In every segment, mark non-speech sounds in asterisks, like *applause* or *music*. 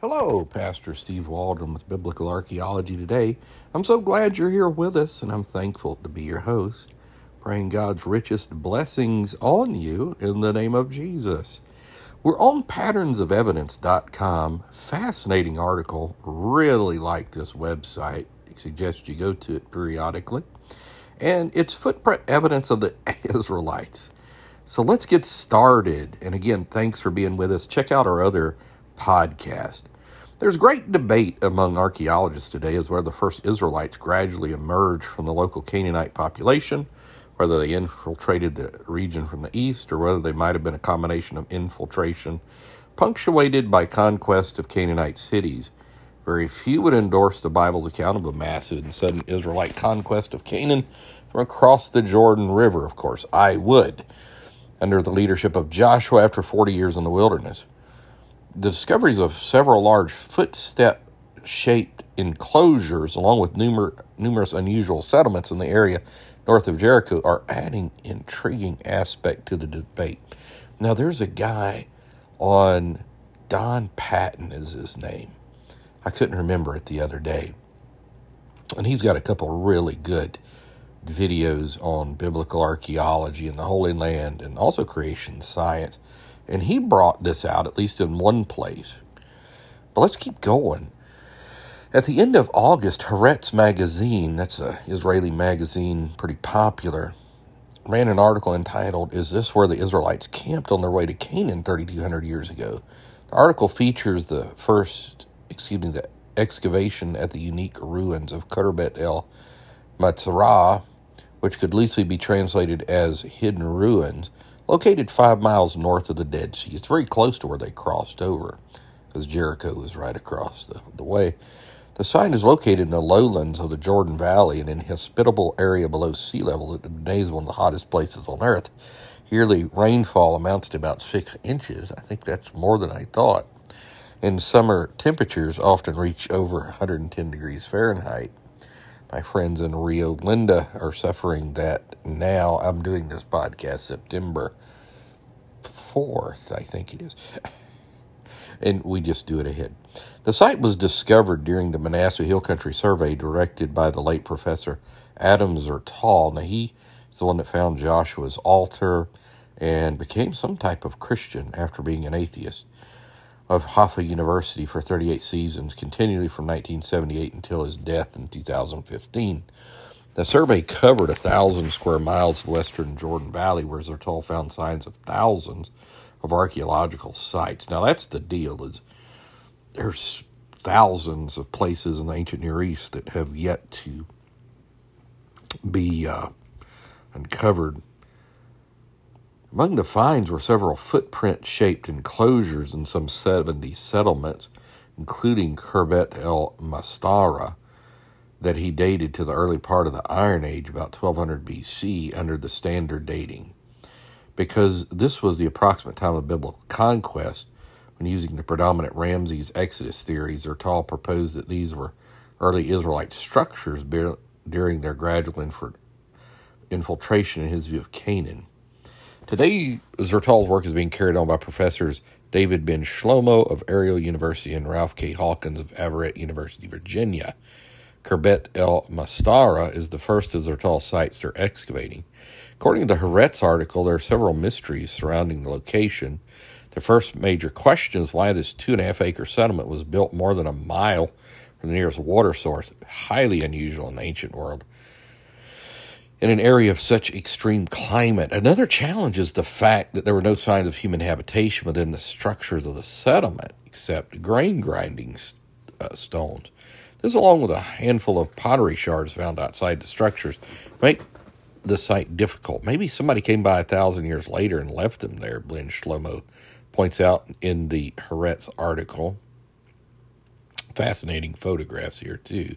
Hello, Pastor Steve Waldron with Biblical Archaeology today. I'm so glad you're here with us, and I'm thankful to be your host. Praying God's richest blessings on you in the name of Jesus. We're on patternsofevidence.com. Fascinating article. Really like this website. I suggest you go to it periodically. And it's footprint evidence of the *laughs* Israelites. So let's get started. And again, thanks for being with us. Check out our other podcast. There's great debate among archaeologists today as whether the first Israelites gradually emerged from the local Canaanite population, whether they infiltrated the region from the east, or whether they might have been a combination of infiltration punctuated by conquest of Canaanite cities. Very few would endorse the Bible's account of a massive and sudden Israelite conquest of Canaan from across the Jordan River. Of course, I would, under the leadership of Joshua after 40 years in the wilderness the discoveries of several large footstep shaped enclosures, along with numer- numerous unusual settlements in the area north of Jericho, are adding intriguing aspect to the debate. Now, there's a guy on Don Patton is his name. I couldn't remember it the other day, and he's got a couple really good videos on biblical archaeology and the Holy Land, and also creation science. And he brought this out, at least in one place. But let's keep going. At the end of August, Haaretz magazine, that's an Israeli magazine, pretty popular, ran an article entitled, Is This Where the Israelites Camped on Their Way to Canaan 3,200 Years Ago? The article features the first, excuse me, the excavation at the unique ruins of Khirbet el Mastarah, which could loosely be translated as hidden ruins, located five miles north of the Dead Sea. It's very close to where they crossed over, because Jericho is right across the, the way. The site is located in the lowlands of the Jordan Valley, an inhospitable area below sea level that is one of the hottest places on earth. Yearly rainfall amounts to about six inches. I think that's more than I thought. And summer temperatures often reach over 110 degrees Fahrenheit. My friends in Rio Linda are suffering that now. I'm doing this podcast September 4th, I think it is. *laughs* and we just do it ahead. The site was discovered during the Manasseh Hill Country survey directed by the late Professor Adam Zertal. Now, he is the one that found Joshua's altar and became some type of Christian after being an atheist of Haifa University for 38 seasons, continually from 1978 until his death in 2015. The survey covered a thousand square miles of western Jordan Valley, where Zertal found signs of thousands of archaeological sites. Now that's the deal: is there's thousands of places in the ancient Near East that have yet to be uh, uncovered among the finds were several footprint shaped enclosures in some 70 settlements, including Khirbet el Mastarah, that he dated to the early part of the Iron Age, about 1200 BC, under the standard dating. Because this was the approximate time of biblical conquest, when using the predominant Ramses Exodus theories, Zertal proposed that these were early Israelite structures during their gradual infiltration, in his view, of Canaan. Today, Zertal's work is being carried on by professors David Ben Shlomo of Ariel University and Ralph K. Hawkins of Averett University, Virginia. Khirbet el Mastarah is the first of Zertal's sites they're excavating. According to the Haaretz article, there are several mysteries surrounding the location. The first major question is why this two and a half acre settlement was built more than a mile from the nearest water source, highly unusual in the ancient world in an area of such extreme climate. Another challenge is the fact that there were no signs of human habitation within the structures of the settlement, except grain grinding uh, stones. This, along with a handful of pottery shards found outside the structures, make the site difficult. Maybe somebody came by a thousand years later and left them there, Ben Shlomo points out in the Haaretz article. Fascinating photographs here, too.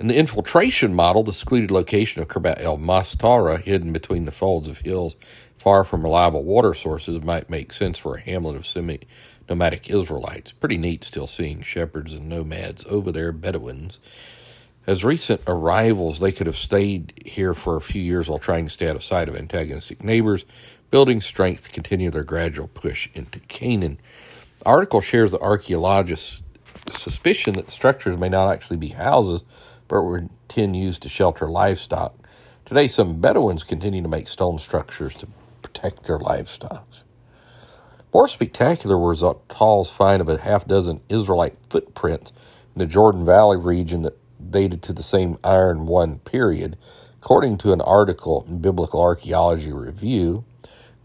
In the infiltration model, the secluded location of Khirbet el Mastarah, hidden between the folds of hills far from reliable water sources, might make sense for a hamlet of semi nomadic Israelites. Pretty neat still seeing shepherds and nomads over there, Bedouins. As recent arrivals, they could have stayed here for a few years while trying to stay out of sight of antagonistic neighbors, building strength to continue their gradual push into Canaan. The article shares the archaeologist's suspicion that structures may not actually be houses, but were tin used to shelter livestock. Today, some Bedouins continue to make stone structures to protect their livestock. More spectacular was Zertal's find of a half dozen Israelite footprints in the Jordan Valley region that dated to the same Iron One period, according to an article in Biblical Archaeology Review.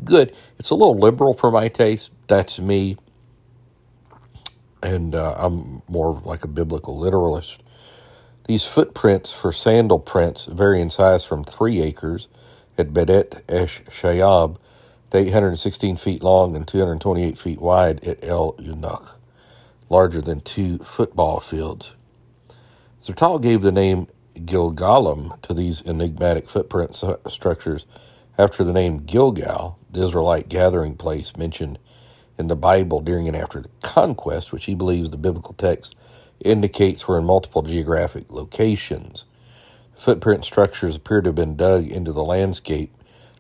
Good. It's a little liberal for my taste. That's me. And uh, I'm more like a biblical literalist. These footprints for sandal prints vary in size from three acres at Bedet Esh Shayab to 816 feet long and 228 feet wide at El Yunuk, larger than two football fields. Zertal gave the name Gilgalim to these enigmatic footprint structures after the name Gilgal, the Israelite gathering place mentioned in the Bible during and after the conquest, which he believes the biblical text indicates were in multiple geographic locations. Footprint structures appear to have been dug into the landscape,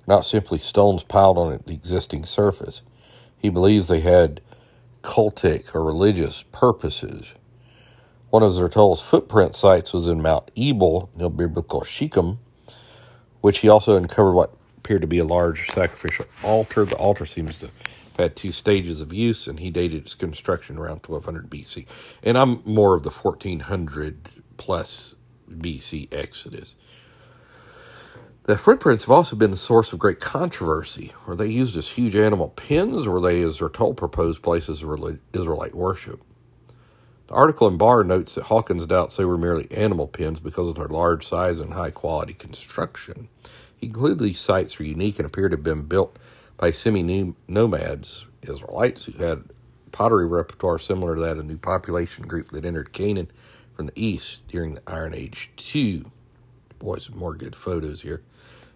not simply stones piled on the existing surface. He believes they had cultic or religious purposes. One of Zertal's footprint sites was in Mount Ebal, near biblical Shechem, which he also uncovered what appeared to be a large sacrificial altar. The altar seems to had two stages of use, and he dated its construction around 1200 BC. And I'm more of the 1400 plus BC Exodus. The footprints have also been the source of great controversy. Were they used as huge animal pens, or were they, as Zertal, proposed places of Israelite worship? The article in BAR notes that Hawkins doubts they were merely animal pens because of their large size and high quality construction. He concluded these sites were unique and appear to have been built by semi nomads, Israelites, who had pottery repertoire similar to that of a new population group that entered Canaan from the east during the Iron Age too. Boy, some more good photos here.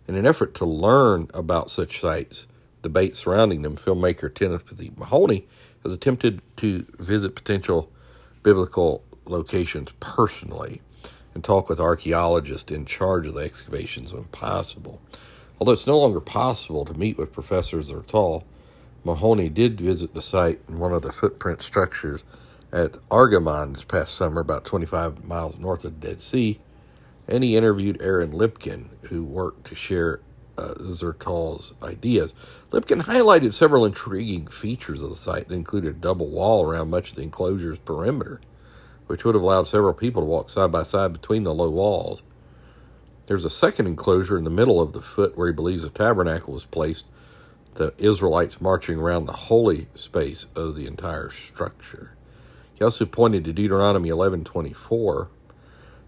In an effort to learn about such sites, debate surrounding them, filmmaker Timothy Mahoney has attempted to visit potential biblical locations personally and talk with archaeologists in charge of the excavations when possible. Although it's no longer possible to meet with Professor Zertal, Mahoney did visit the site and one of the footprint structures at Argaman this past summer, about 25 miles north of the Dead Sea, and he interviewed Aaron Lipkin, who worked to share uh, Zertal's ideas. Lipkin highlighted several intriguing features of the site that included a double wall around much of the enclosure's perimeter, which would have allowed several people to walk side by side between the low walls. There's a second enclosure in the middle of the foot where he believes the tabernacle was placed, the Israelites marching around the holy space of the entire structure. He also pointed to Deuteronomy 11:24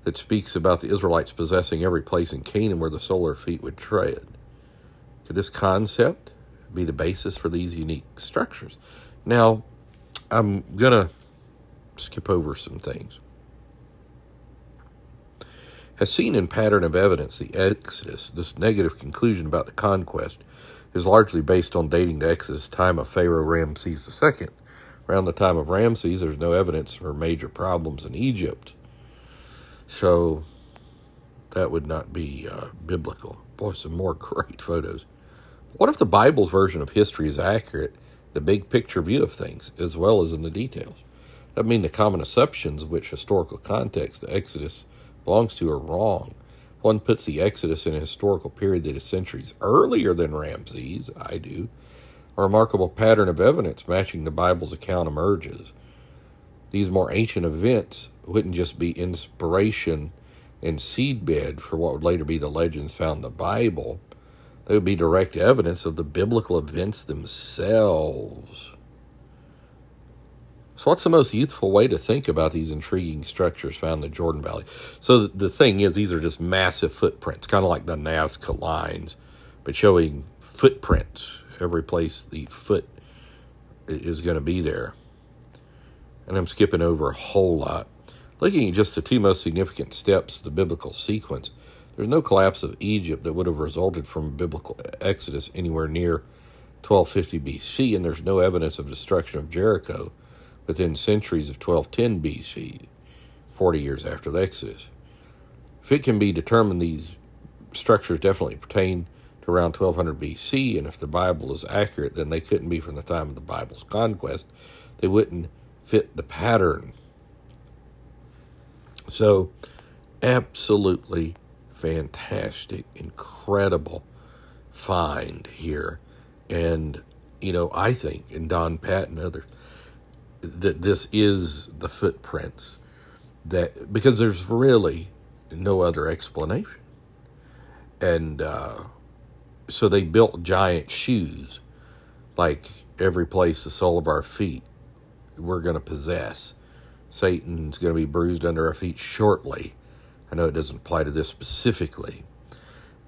that speaks about the Israelites possessing every place in Canaan where the solar feet would tread. Could this concept be the basis for these unique structures? Now, I'm going to skip over some things. As seen in pattern of evidence, the Exodus, this negative conclusion about the conquest, is largely based on dating the Exodus time of Pharaoh Ramses II. Around the time of Ramses, there's no evidence for major problems in Egypt. So that would not be uh, biblical. Boy, some more *laughs* great photos. What if the Bible's version of history is accurate, the big picture view of things, as well as in the details? That mean the common assumptions which historical context the Exodus belongs to are wrong. One puts the Exodus in a historical period that is centuries earlier than Ramses, I do. A remarkable pattern of evidence matching the Bible's account emerges. These more ancient events wouldn't just be inspiration and seedbed for what would later be the legends found in the Bible. They would be direct evidence of the biblical events themselves. So, what's the most youthful way to think about these intriguing structures found in the Jordan Valley? So, the thing is, these are just massive footprints, kind of like the Nazca lines, but showing footprints every place the foot is going to be there. And I'm skipping over a whole lot. Looking at just the two most significant steps of the biblical sequence, there's no collapse of Egypt that would have resulted from a biblical exodus anywhere near 1250 BC, and there's no evidence of destruction of Jericho within centuries of 1210 BC, 40 years after the Exodus. If it can be determined these structures definitely pertain to around 1200 BC, and if the Bible is accurate, then they couldn't be from the time of the Bible's conquest. they wouldn't fit the pattern. So, absolutely fantastic, incredible find here. And, you know, I think, and Don Patton and others, that this is the footprints that, because there's really no other explanation. And uh, so they built giant shoes, like every place the sole of our feet we're going to possess. Satan's going to be bruised under our feet shortly. I know it doesn't apply to this specifically,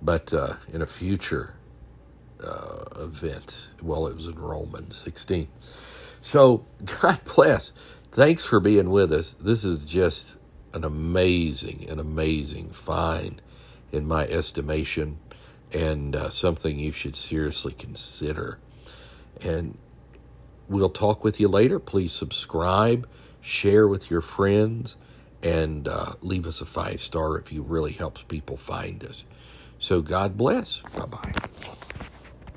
but uh, in a future uh, event, well, it was in Romans 16. So, God *laughs* bless. Thanks for being with us. This is just an amazing, an amazing find in my estimation, and uh, something you should seriously consider. And we'll talk with you later. Please subscribe, share with your friends, and uh, leave us a five star if you really helps people find us. So God bless. Bye bye.